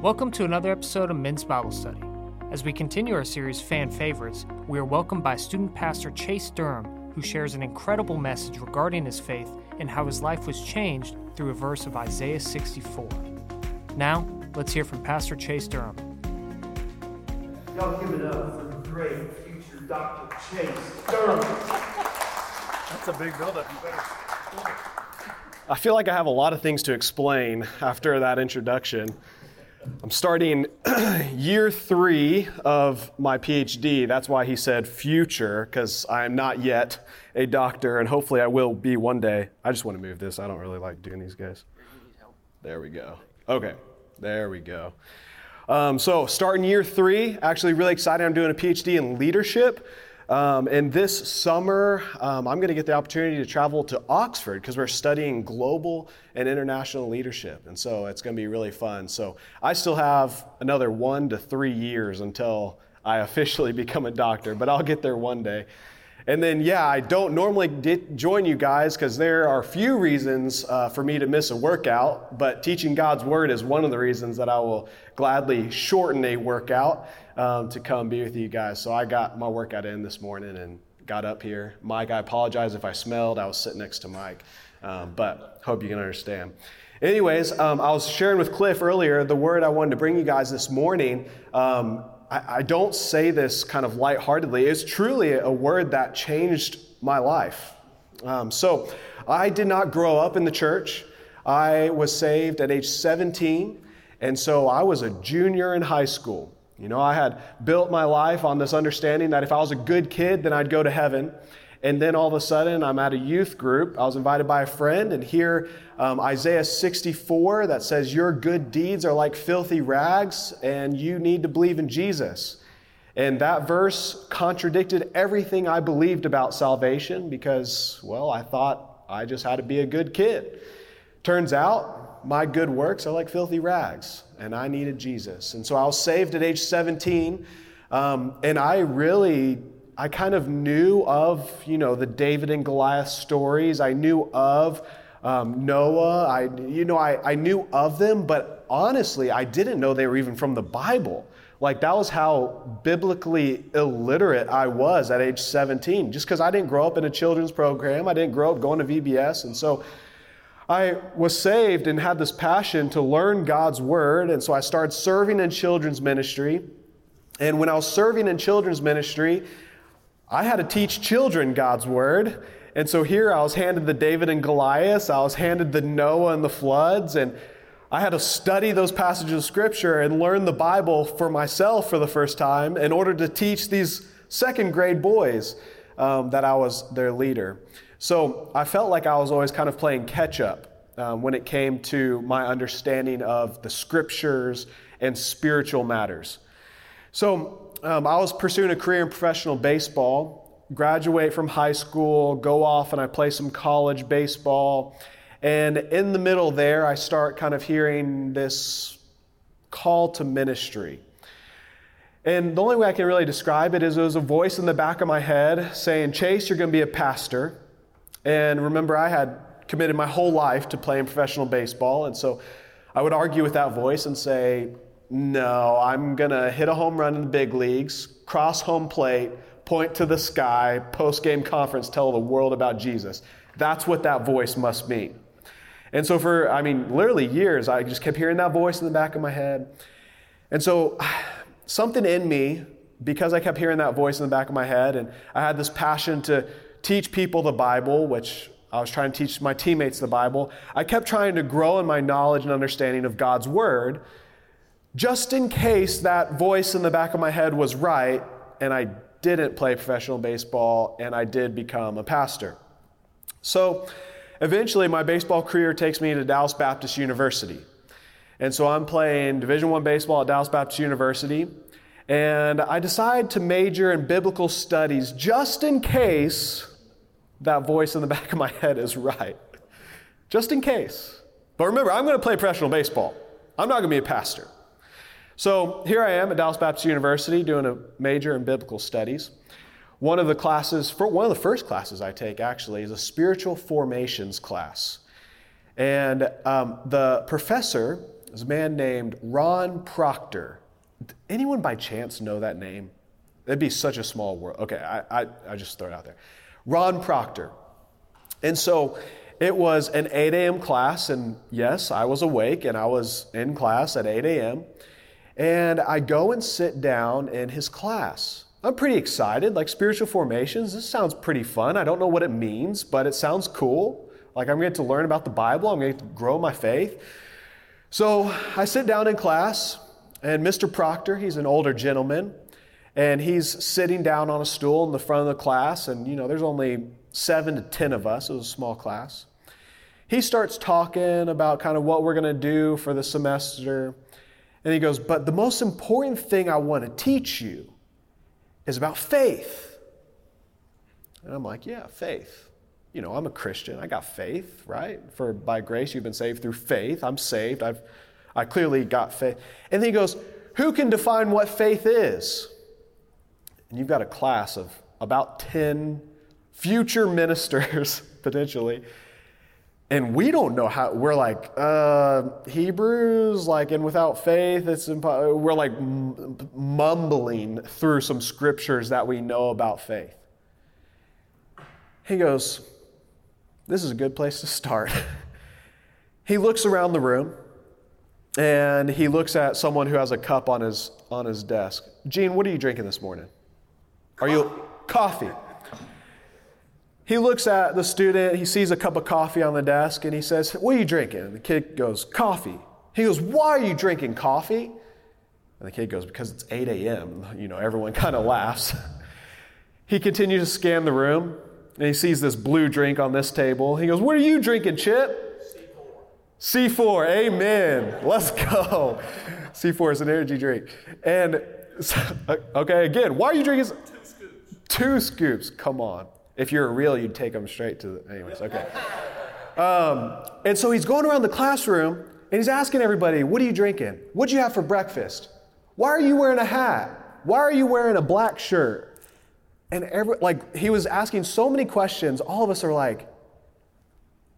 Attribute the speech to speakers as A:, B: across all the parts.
A: Welcome to another episode of Men's Bible Study. As we continue our series, Fan Favorites, we are welcomed by student pastor Chase Durham, who shares an incredible message regarding his faith and how his life was changed through a verse of Isaiah 64. Now, let's hear from Pastor Chase Durham.
B: Y'all give it up for the great future Dr. Chase Durham.
C: That's a big buildup. You better.
D: I feel like I have a lot of things to explain after that introduction. I'm starting year three of my PhD. That's why he said future, because I am not yet a doctor, and hopefully I will be one day. I just want to move this. I don't really like doing these guys. There we go. Okay, there we go. Um, so, starting year three, actually, really excited. I'm doing a PhD in leadership. Um, and this summer, um, I'm going to get the opportunity to travel to Oxford because we're studying global and international leadership. And so it's going to be really fun. So I still have another one to three years until I officially become a doctor, but I'll get there one day. And then, yeah, I don't normally join you guys because there are few reasons uh, for me to miss a workout, but teaching God's Word is one of the reasons that I will gladly shorten a workout um, to come be with you guys. So I got my workout in this morning and got up here. Mike, I apologize if I smelled. I was sitting next to Mike, um, but hope you can understand. Anyways, um, I was sharing with Cliff earlier the word I wanted to bring you guys this morning. Um, I, I don't say this kind of lightheartedly. It's truly a word that changed my life. Um, so, I did not grow up in the church. I was saved at age 17, and so I was a junior in high school. You know, I had built my life on this understanding that if I was a good kid, then I'd go to heaven. And then all of a sudden, I'm at a youth group. I was invited by a friend, and here um, Isaiah 64 that says, Your good deeds are like filthy rags, and you need to believe in Jesus. And that verse contradicted everything I believed about salvation because, well, I thought I just had to be a good kid. Turns out, my good works are like filthy rags, and I needed Jesus. And so I was saved at age 17, um, and I really I kind of knew of, you know, the David and Goliath stories. I knew of um, Noah. I, you know, I, I knew of them, but honestly, I didn't know they were even from the Bible. Like, that was how biblically illiterate I was at age 17, just because I didn't grow up in a children's program. I didn't grow up going to VBS. And so I was saved and had this passion to learn God's word. And so I started serving in children's ministry. And when I was serving in children's ministry, I had to teach children God's word. And so here I was handed the David and Goliath, I was handed the Noah and the floods, and I had to study those passages of scripture and learn the Bible for myself for the first time in order to teach these second grade boys um, that I was their leader. So I felt like I was always kind of playing catch up um, when it came to my understanding of the scriptures and spiritual matters. So um, I was pursuing a career in professional baseball, graduate from high school, go off and I play some college baseball. And in the middle there, I start kind of hearing this call to ministry. And the only way I can really describe it is there was a voice in the back of my head saying, Chase, you're going to be a pastor. And remember, I had committed my whole life to playing professional baseball. And so I would argue with that voice and say, no, I'm going to hit a home run in the big leagues, cross home plate, point to the sky, post game conference, tell the world about Jesus. That's what that voice must mean. And so, for, I mean, literally years, I just kept hearing that voice in the back of my head. And so, something in me, because I kept hearing that voice in the back of my head, and I had this passion to teach people the Bible, which I was trying to teach my teammates the Bible, I kept trying to grow in my knowledge and understanding of God's Word just in case that voice in the back of my head was right and I didn't play professional baseball and I did become a pastor. So eventually my baseball career takes me to Dallas Baptist University. And so I'm playing Division 1 baseball at Dallas Baptist University and I decide to major in biblical studies just in case that voice in the back of my head is right. Just in case. But remember, I'm going to play professional baseball. I'm not going to be a pastor. So here I am at Dallas Baptist University doing a major in biblical studies. One of the classes, one of the first classes I take actually, is a spiritual formations class. And um, the professor is a man named Ron Proctor. Anyone by chance know that name? That'd be such a small world. Okay, I, I, I just throw it out there. Ron Proctor. And so it was an 8 a.m. class, and yes, I was awake and I was in class at 8 a.m. And I go and sit down in his class. I'm pretty excited, like spiritual formations. This sounds pretty fun. I don't know what it means, but it sounds cool. Like I'm going to learn about the Bible, I'm going to grow my faith. So I sit down in class, and Mr. Proctor, he's an older gentleman, and he's sitting down on a stool in the front of the class, and you know, there's only seven to ten of us. It was a small class. He starts talking about kind of what we're going to do for the semester. And he goes, But the most important thing I want to teach you is about faith. And I'm like, Yeah, faith. You know, I'm a Christian. I got faith, right? For by grace you've been saved through faith. I'm saved. I've I clearly got faith. And then he goes, Who can define what faith is? And you've got a class of about 10 future ministers, potentially. And we don't know how, we're like, uh, Hebrews, like, and without faith, it's. We're like m- mumbling through some scriptures that we know about faith. He goes, This is a good place to start. he looks around the room and he looks at someone who has a cup on his, on his desk. Gene, what are you drinking this morning? Are you coffee? He looks at the student, he sees a cup of coffee on the desk, and he says, What are you drinking? And the kid goes, Coffee. He goes, Why are you drinking coffee? And the kid goes, Because it's 8 a.m. You know, everyone kind of laughs. he continues to scan the room, and he sees this blue drink on this table. He goes, What are you drinking, Chip? C4. C4, amen. Let's go. C4 is an energy drink. And, okay, again, why are you drinking? Two scoops. Two scoops, come on. If you're real, you'd take them straight to the. Anyways, okay. Um, and so he's going around the classroom and he's asking everybody, What are you drinking? What'd you have for breakfast? Why are you wearing a hat? Why are you wearing a black shirt? And every, like he was asking so many questions, all of us are like,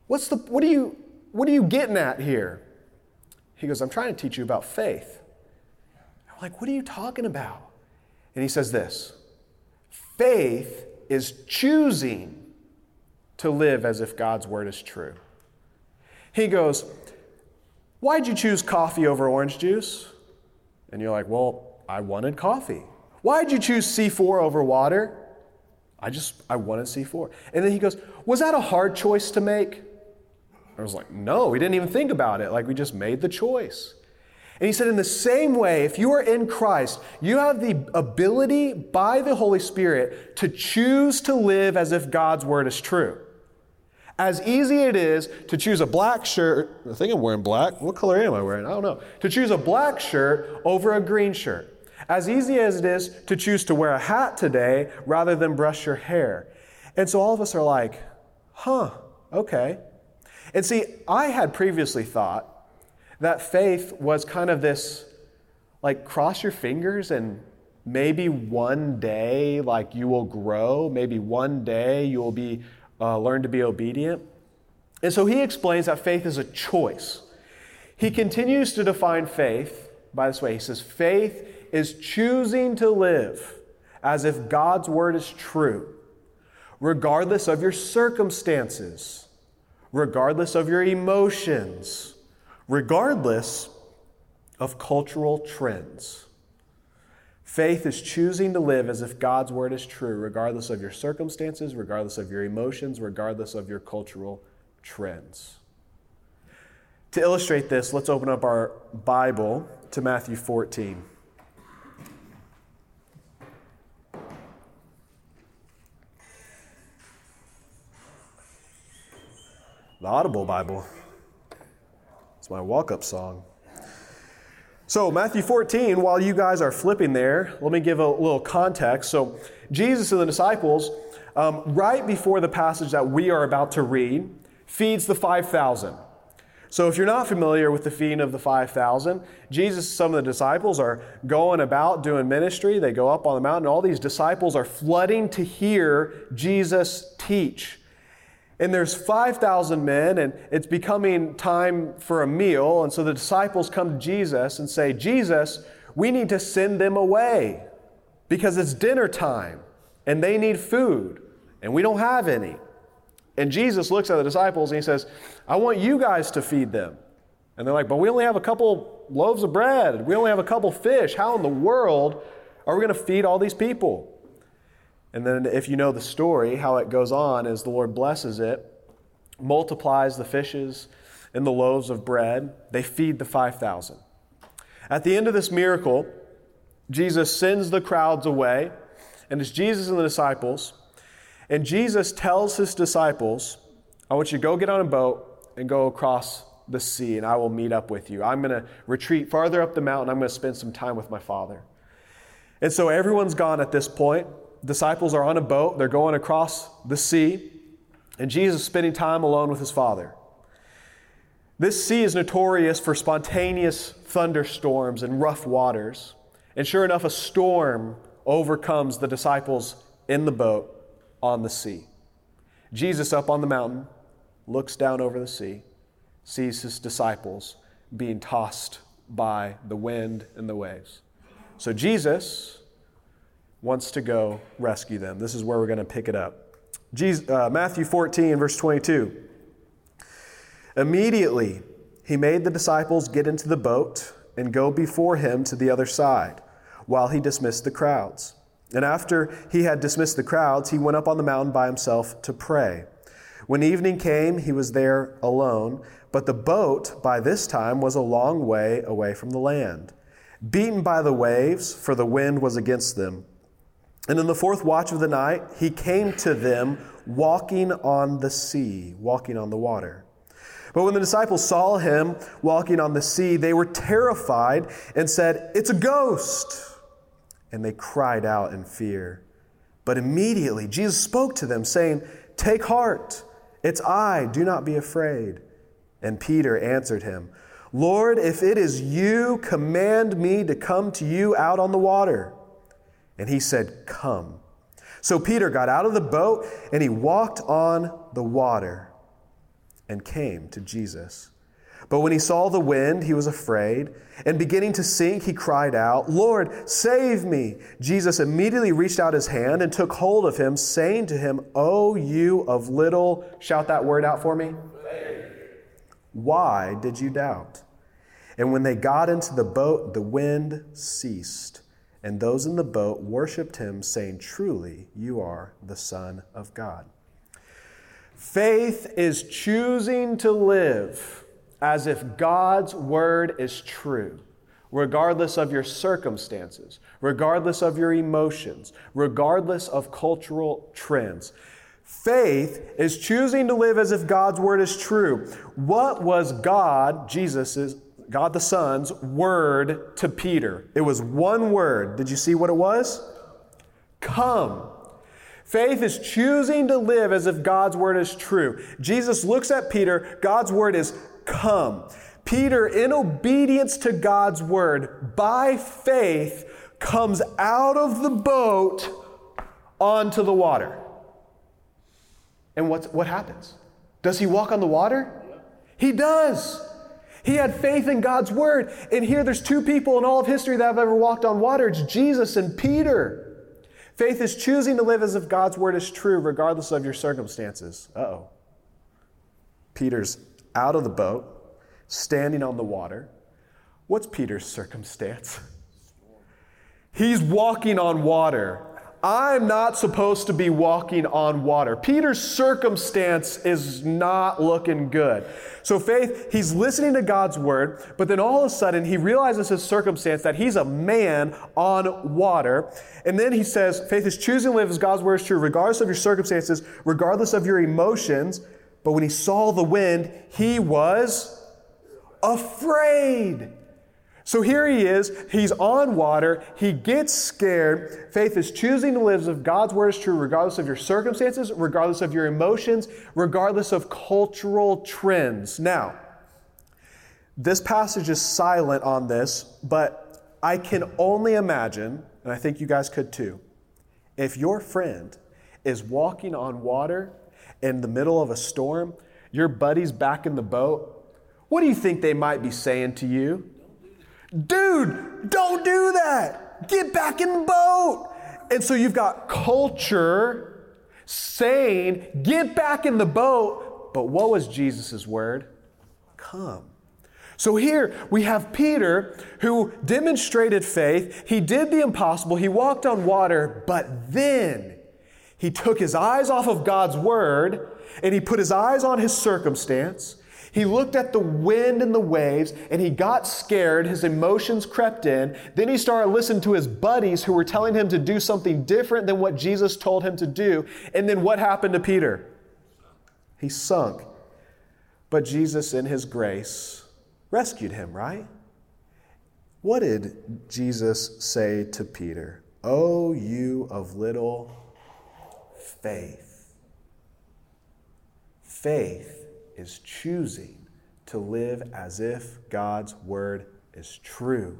D: What's the what are you what are you getting at here? He goes, I'm trying to teach you about faith. I'm like, what are you talking about? And he says this faith is choosing to live as if God's word is true. He goes, Why'd you choose coffee over orange juice? And you're like, Well, I wanted coffee. Why'd you choose C4 over water? I just, I wanted C4. And then he goes, Was that a hard choice to make? I was like, No, we didn't even think about it. Like, we just made the choice. And he said, in the same way, if you are in Christ, you have the ability by the Holy Spirit to choose to live as if God's word is true. As easy it is to choose a black shirt, I think I'm wearing black. What color am I wearing? I don't know. To choose a black shirt over a green shirt. As easy as it is to choose to wear a hat today rather than brush your hair. And so all of us are like, huh, okay. And see, I had previously thought that faith was kind of this like cross your fingers and maybe one day like you will grow. Maybe one day you will be uh, learn to be obedient. And so he explains that faith is a choice. He continues to define faith by this way. He says faith is choosing to live as if god's word is true regardless of your circumstances regardless of your emotions regardless of cultural trends. Faith is choosing to live as if God's word is true, regardless of your circumstances, regardless of your emotions, regardless of your cultural trends. To illustrate this, let's open up our Bible to Matthew 14. The Audible Bible my walk up song. So, Matthew 14, while you guys are flipping there, let me give a little context. So, Jesus and the disciples, um, right before the passage that we are about to read, feeds the 5,000. So, if you're not familiar with the feeding of the 5,000, Jesus, some of the disciples are going about doing ministry. They go up on the mountain, all these disciples are flooding to hear Jesus teach. And there's 5,000 men, and it's becoming time for a meal. And so the disciples come to Jesus and say, Jesus, we need to send them away because it's dinner time and they need food and we don't have any. And Jesus looks at the disciples and he says, I want you guys to feed them. And they're like, but we only have a couple loaves of bread. We only have a couple fish. How in the world are we going to feed all these people? And then, if you know the story, how it goes on is the Lord blesses it, multiplies the fishes and the loaves of bread. They feed the 5,000. At the end of this miracle, Jesus sends the crowds away, and it's Jesus and the disciples. And Jesus tells his disciples, I want you to go get on a boat and go across the sea, and I will meet up with you. I'm going to retreat farther up the mountain. I'm going to spend some time with my Father. And so everyone's gone at this point. Disciples are on a boat, they're going across the sea, and Jesus is spending time alone with his Father. This sea is notorious for spontaneous thunderstorms and rough waters. And sure enough, a storm overcomes the disciples in the boat on the sea. Jesus, up on the mountain, looks down over the sea, sees his disciples being tossed by the wind and the waves. So Jesus wants to go rescue them. This is where we're going to pick it up. Jesus, uh, Matthew 14, verse 22. Immediately, he made the disciples get into the boat and go before him to the other side, while he dismissed the crowds. And after he had dismissed the crowds, he went up on the mountain by himself to pray. When evening came, he was there alone, but the boat by this time was a long way away from the land, beaten by the waves, for the wind was against them. And in the fourth watch of the night, he came to them walking on the sea, walking on the water. But when the disciples saw him walking on the sea, they were terrified and said, It's a ghost! And they cried out in fear. But immediately Jesus spoke to them, saying, Take heart, it's I, do not be afraid. And Peter answered him, Lord, if it is you, command me to come to you out on the water. And he said, Come. So Peter got out of the boat and he walked on the water and came to Jesus. But when he saw the wind, he was afraid, and beginning to sink, he cried out, Lord, save me! Jesus immediately reached out his hand and took hold of him, saying to him, O you of little, shout that word out for me. Why did you doubt? And when they got into the boat, the wind ceased, and those in the boat worshiped him, saying, Truly, you are the Son of God. Faith is choosing to live as if God's word is true, regardless of your circumstances, regardless of your emotions, regardless of cultural trends. Faith is choosing to live as if God's word is true. What was God, Jesus' God the Son's word to Peter? It was one word. Did you see what it was? Come. Faith is choosing to live as if God's word is true. Jesus looks at Peter, God's word is come. Peter, in obedience to God's word, by faith, comes out of the boat onto the water. And what's, what happens? Does he walk on the water? He does. He had faith in God's word. And here there's two people in all of history that have ever walked on water it's Jesus and Peter. Faith is choosing to live as if God's word is true, regardless of your circumstances. Uh oh. Peter's out of the boat, standing on the water. What's Peter's circumstance? He's walking on water. I'm not supposed to be walking on water. Peter's circumstance is not looking good. So, faith, he's listening to God's word, but then all of a sudden he realizes his circumstance that he's a man on water. And then he says, faith is choosing to live as God's word is true, regardless of your circumstances, regardless of your emotions. But when he saw the wind, he was afraid. So here he is, he's on water, he gets scared. Faith is choosing to live as if God's word is true, regardless of your circumstances, regardless of your emotions, regardless of cultural trends. Now, this passage is silent on this, but I can only imagine, and I think you guys could too, if your friend is walking on water in the middle of a storm, your buddy's back in the boat, what do you think they might be saying to you? Dude, don't do that. Get back in the boat. And so you've got culture saying, get back in the boat. But what was Jesus' word? Come. So here we have Peter who demonstrated faith. He did the impossible. He walked on water, but then he took his eyes off of God's word and he put his eyes on his circumstance. He looked at the wind and the waves and he got scared. His emotions crept in. Then he started listening to his buddies who were telling him to do something different than what Jesus told him to do. And then what happened to Peter? He sunk. But Jesus, in his grace, rescued him, right? What did Jesus say to Peter? Oh, you of little faith. Faith is choosing to live as if God's word is true,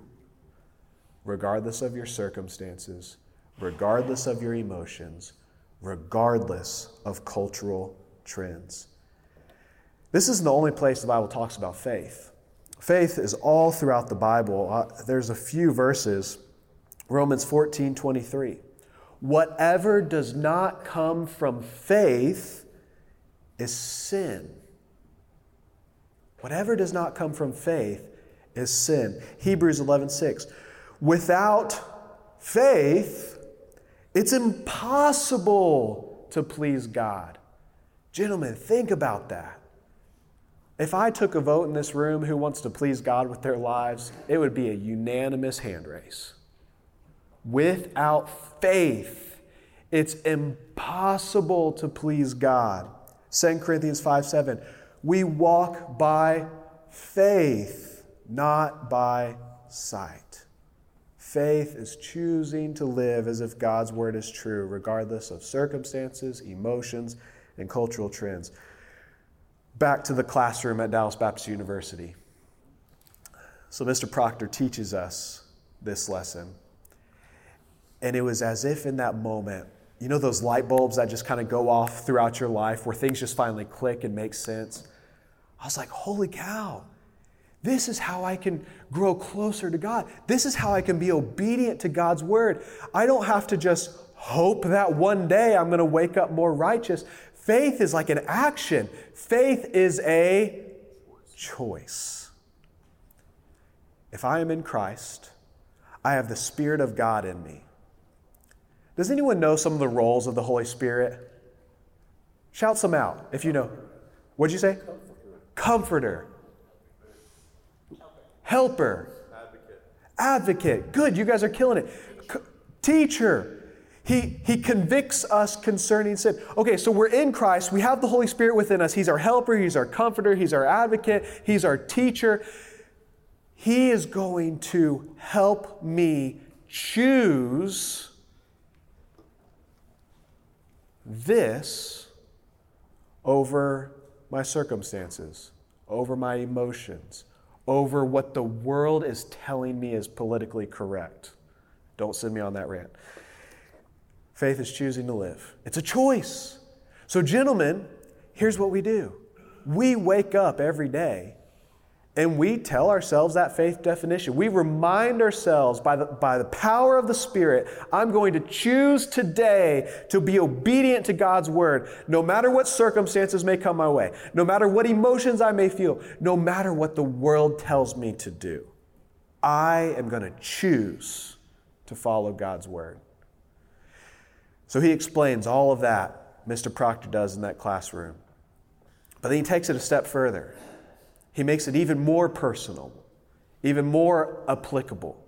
D: regardless of your circumstances, regardless of your emotions, regardless of cultural trends. This isn't the only place the Bible talks about faith. Faith is all throughout the Bible. Uh, there's a few verses. Romans 14 23. Whatever does not come from faith is sin. Whatever does not come from faith is sin. Hebrews 11 6. Without faith, it's impossible to please God. Gentlemen, think about that. If I took a vote in this room who wants to please God with their lives, it would be a unanimous hand raise. Without faith, it's impossible to please God. 2 Corinthians 5 7. We walk by faith, not by sight. Faith is choosing to live as if God's word is true, regardless of circumstances, emotions, and cultural trends back to the classroom at Dallas Baptist University. So, Mr. Proctor teaches us this lesson. And it was as if in that moment, you know, those light bulbs that just kind of go off throughout your life where things just finally click and make sense. I was like, holy cow, this is how I can grow closer to God. This is how I can be obedient to God's word. I don't have to just hope that one day I'm going to wake up more righteous. Faith is like an action, faith is a choice. If I am in Christ, I have the Spirit of God in me. Does anyone know some of the roles of the Holy Spirit? Shout some out if you know. What'd you say? Comforter. Helper. Advocate. Advocate. Good, you guys are killing it. Teacher. He, he convicts us concerning sin. Okay, so we're in Christ. We have the Holy Spirit within us. He's our helper, He's our comforter, He's our advocate, He's our teacher. He is going to help me choose this over my circumstances, over my emotions, over what the world is telling me is politically correct. Don't send me on that rant. Faith is choosing to live. It's a choice. So, gentlemen, here's what we do we wake up every day and we tell ourselves that faith definition. We remind ourselves by the, by the power of the Spirit, I'm going to choose today to be obedient to God's word, no matter what circumstances may come my way, no matter what emotions I may feel, no matter what the world tells me to do. I am going to choose to follow God's word. So he explains all of that, Mr. Proctor does in that classroom. But then he takes it a step further. He makes it even more personal, even more applicable.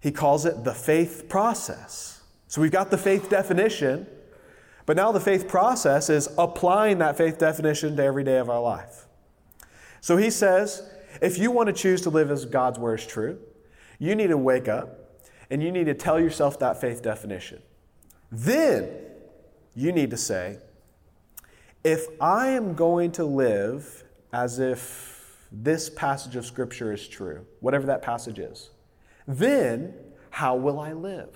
D: He calls it the faith process. So we've got the faith definition, but now the faith process is applying that faith definition to every day of our life. So he says, if you want to choose to live as God's word is true, you need to wake up and you need to tell yourself that faith definition. Then you need to say, if I am going to live as if this passage of Scripture is true, whatever that passage is, then how will I live?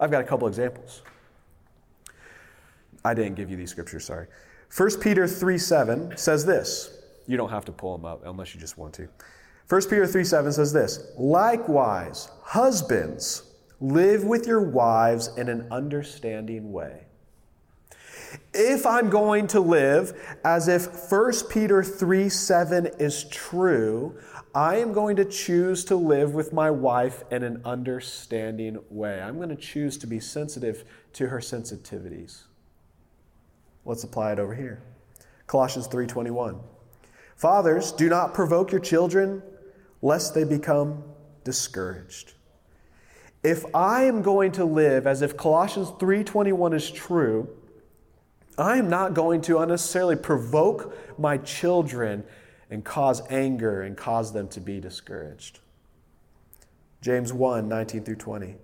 D: I've got a couple examples. I didn't give you these scriptures, sorry. 1 Peter 3 7 says this. You don't have to pull them up unless you just want to. 1 Peter 3 7 says this Likewise, husbands, live with your wives in an understanding way. If I'm going to live as if 1 Peter 3 7 is true, I am going to choose to live with my wife in an understanding way. I'm going to choose to be sensitive to her sensitivities. Let's apply it over here. Colossians 3:21. Fathers, do not provoke your children lest they become discouraged. If I am going to live as if Colossians 3:21 is true, I am not going to unnecessarily provoke my children and cause anger and cause them to be discouraged. James 1 19 through 20.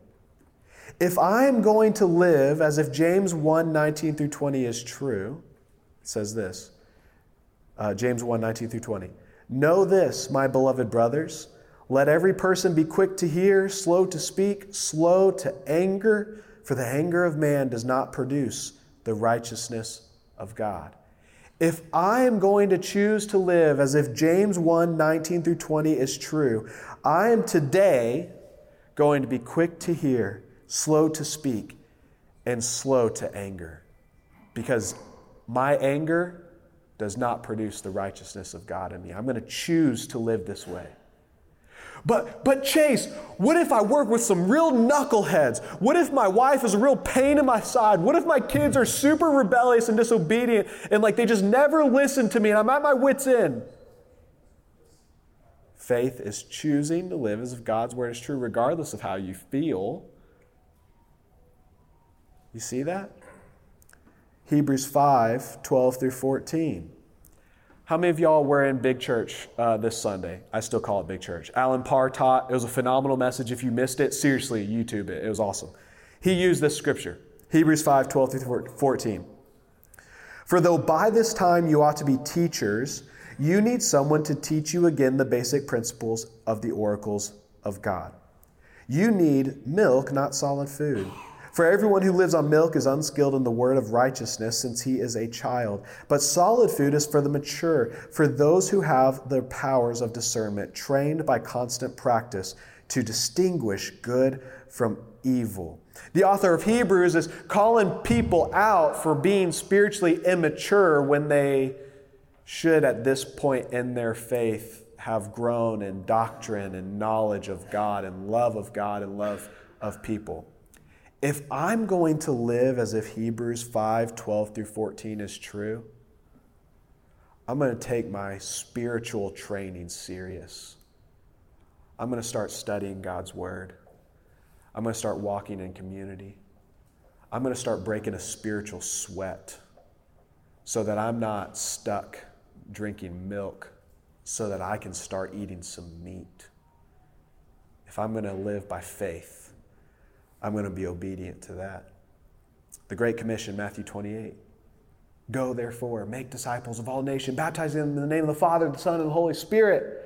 D: If I am going to live as if James 1 19 through 20 is true, it says this uh, James 1 19 through 20. Know this, my beloved brothers. Let every person be quick to hear, slow to speak, slow to anger, for the anger of man does not produce the righteousness of God. If I am going to choose to live as if James 1 19 through 20 is true, I am today going to be quick to hear, slow to speak, and slow to anger. Because my anger does not produce the righteousness of God in me. I'm going to choose to live this way. But, but Chase, what if I work with some real knuckleheads? What if my wife is a real pain in my side? What if my kids are super rebellious and disobedient and like they just never listen to me and I'm at my wits' end? Faith is choosing to live as if God's word is true, regardless of how you feel. You see that? Hebrews 5 12 through 14. How many of y'all were in Big Church uh, this Sunday? I still call it Big Church. Alan Parr taught. It was a phenomenal message. If you missed it, seriously, YouTube it. It was awesome. He used this scripture Hebrews 5 12 through 14. For though by this time you ought to be teachers, you need someone to teach you again the basic principles of the oracles of God. You need milk, not solid food. For everyone who lives on milk is unskilled in the word of righteousness, since he is a child. But solid food is for the mature, for those who have the powers of discernment, trained by constant practice to distinguish good from evil. The author of Hebrews is calling people out for being spiritually immature when they should, at this point in their faith, have grown in doctrine and knowledge of God and love of God and love of people. If I'm going to live as if Hebrews 5 12 through 14 is true, I'm going to take my spiritual training serious. I'm going to start studying God's Word. I'm going to start walking in community. I'm going to start breaking a spiritual sweat so that I'm not stuck drinking milk, so that I can start eating some meat. If I'm going to live by faith, I'm going to be obedient to that. The Great Commission, Matthew 28. Go, therefore, make disciples of all nations, baptizing them in the name of the Father, the Son, and the Holy Spirit.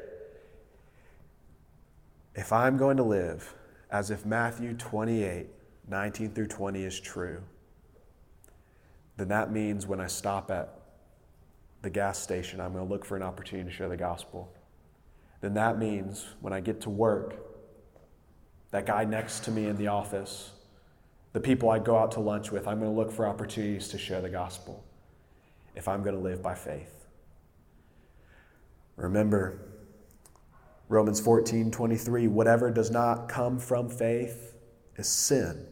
D: If I'm going to live as if Matthew 28, 19 through 20 is true, then that means when I stop at the gas station, I'm going to look for an opportunity to share the gospel. Then that means when I get to work, that guy next to me in the office, the people I go out to lunch with, I'm going to look for opportunities to share the gospel if I'm going to live by faith. Remember, Romans 14 23, whatever does not come from faith is sin.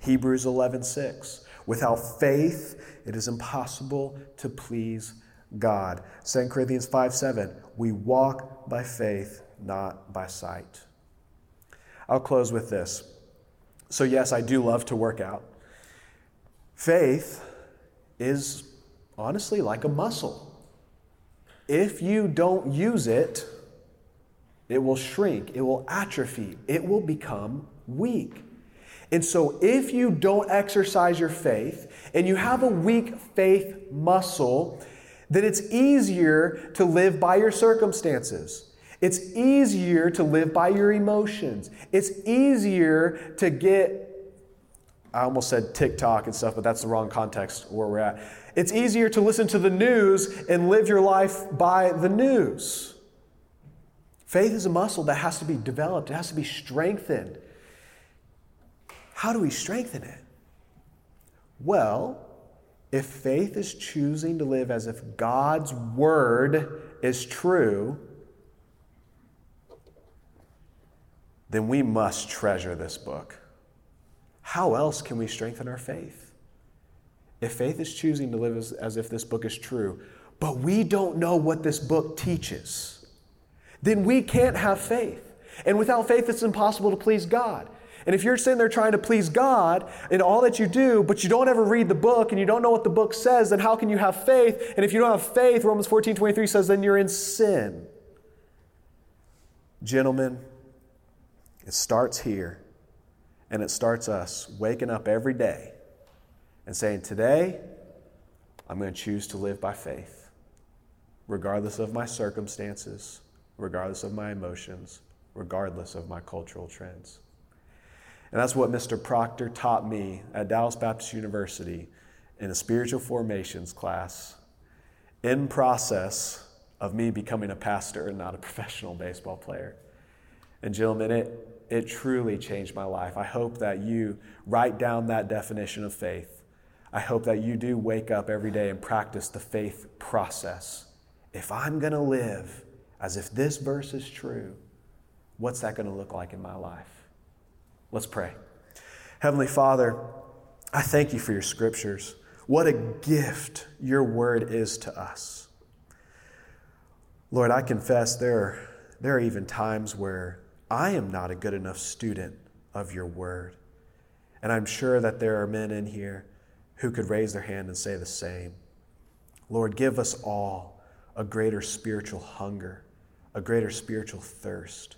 D: Hebrews 11 6, without faith it is impossible to please God. 2 Corinthians 5 7, we walk by faith, not by sight. I'll close with this. So, yes, I do love to work out. Faith is honestly like a muscle. If you don't use it, it will shrink, it will atrophy, it will become weak. And so, if you don't exercise your faith and you have a weak faith muscle, then it's easier to live by your circumstances. It's easier to live by your emotions. It's easier to get I almost said TikTok and stuff, but that's the wrong context where we're at. It's easier to listen to the news and live your life by the news. Faith is a muscle that has to be developed, it has to be strengthened. How do we strengthen it? Well, if faith is choosing to live as if God's word is true, then we must treasure this book. How else can we strengthen our faith? If faith is choosing to live as, as, if this book is true, but we don't know what this book teaches, then we can't have faith. And without faith, it's impossible to please God. And if you're sitting there trying to please God in all that you do, but you don't ever read the book and you don't know what the book says, then how can you have faith? And if you don't have faith, Romans 14 23 says, then you're in sin. Gentlemen, it starts here, and it starts us waking up every day and saying, Today, I'm going to choose to live by faith, regardless of my circumstances, regardless of my emotions, regardless of my cultural trends. And that's what Mr. Proctor taught me at Dallas Baptist University in a spiritual formations class in process of me becoming a pastor and not a professional baseball player. And gentlemen, it, it truly changed my life. I hope that you write down that definition of faith. I hope that you do wake up every day and practice the faith process. If I'm going to live as if this verse is true, what's that going to look like in my life? Let's pray. Heavenly Father, I thank you for your scriptures. What a gift your word is to us. Lord, I confess there are, there are even times where I am not a good enough student of your word. And I'm sure that there are men in here who could raise their hand and say the same. Lord, give us all a greater spiritual hunger, a greater spiritual thirst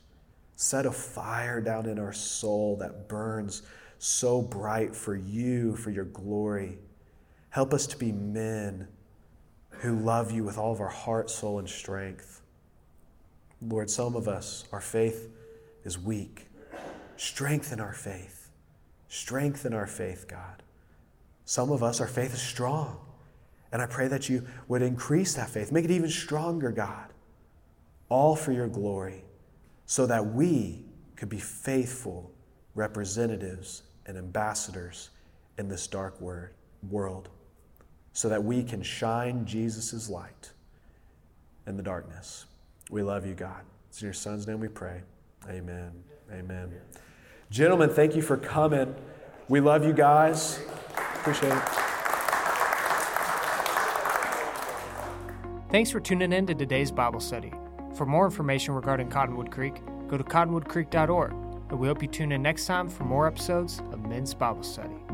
D: Set a fire down in our soul that burns so bright for you, for your glory. Help us to be men who love you with all of our heart, soul, and strength. Lord, some of us, our faith is weak. Strengthen our faith. Strengthen our faith, God. Some of us, our faith is strong. And I pray that you would increase that faith, make it even stronger, God, all for your glory so that we could be faithful representatives and ambassadors in this dark word, world, so that we can shine Jesus' light in the darkness. We love you, God. It's in your Son's name we pray. Amen. Amen. Gentlemen, thank you for coming. We love you guys. Appreciate it.
A: Thanks for tuning in to today's Bible study. For more information regarding Cottonwood Creek, go to cottonwoodcreek.org, and we hope you tune in next time for more episodes of Men's Bible Study.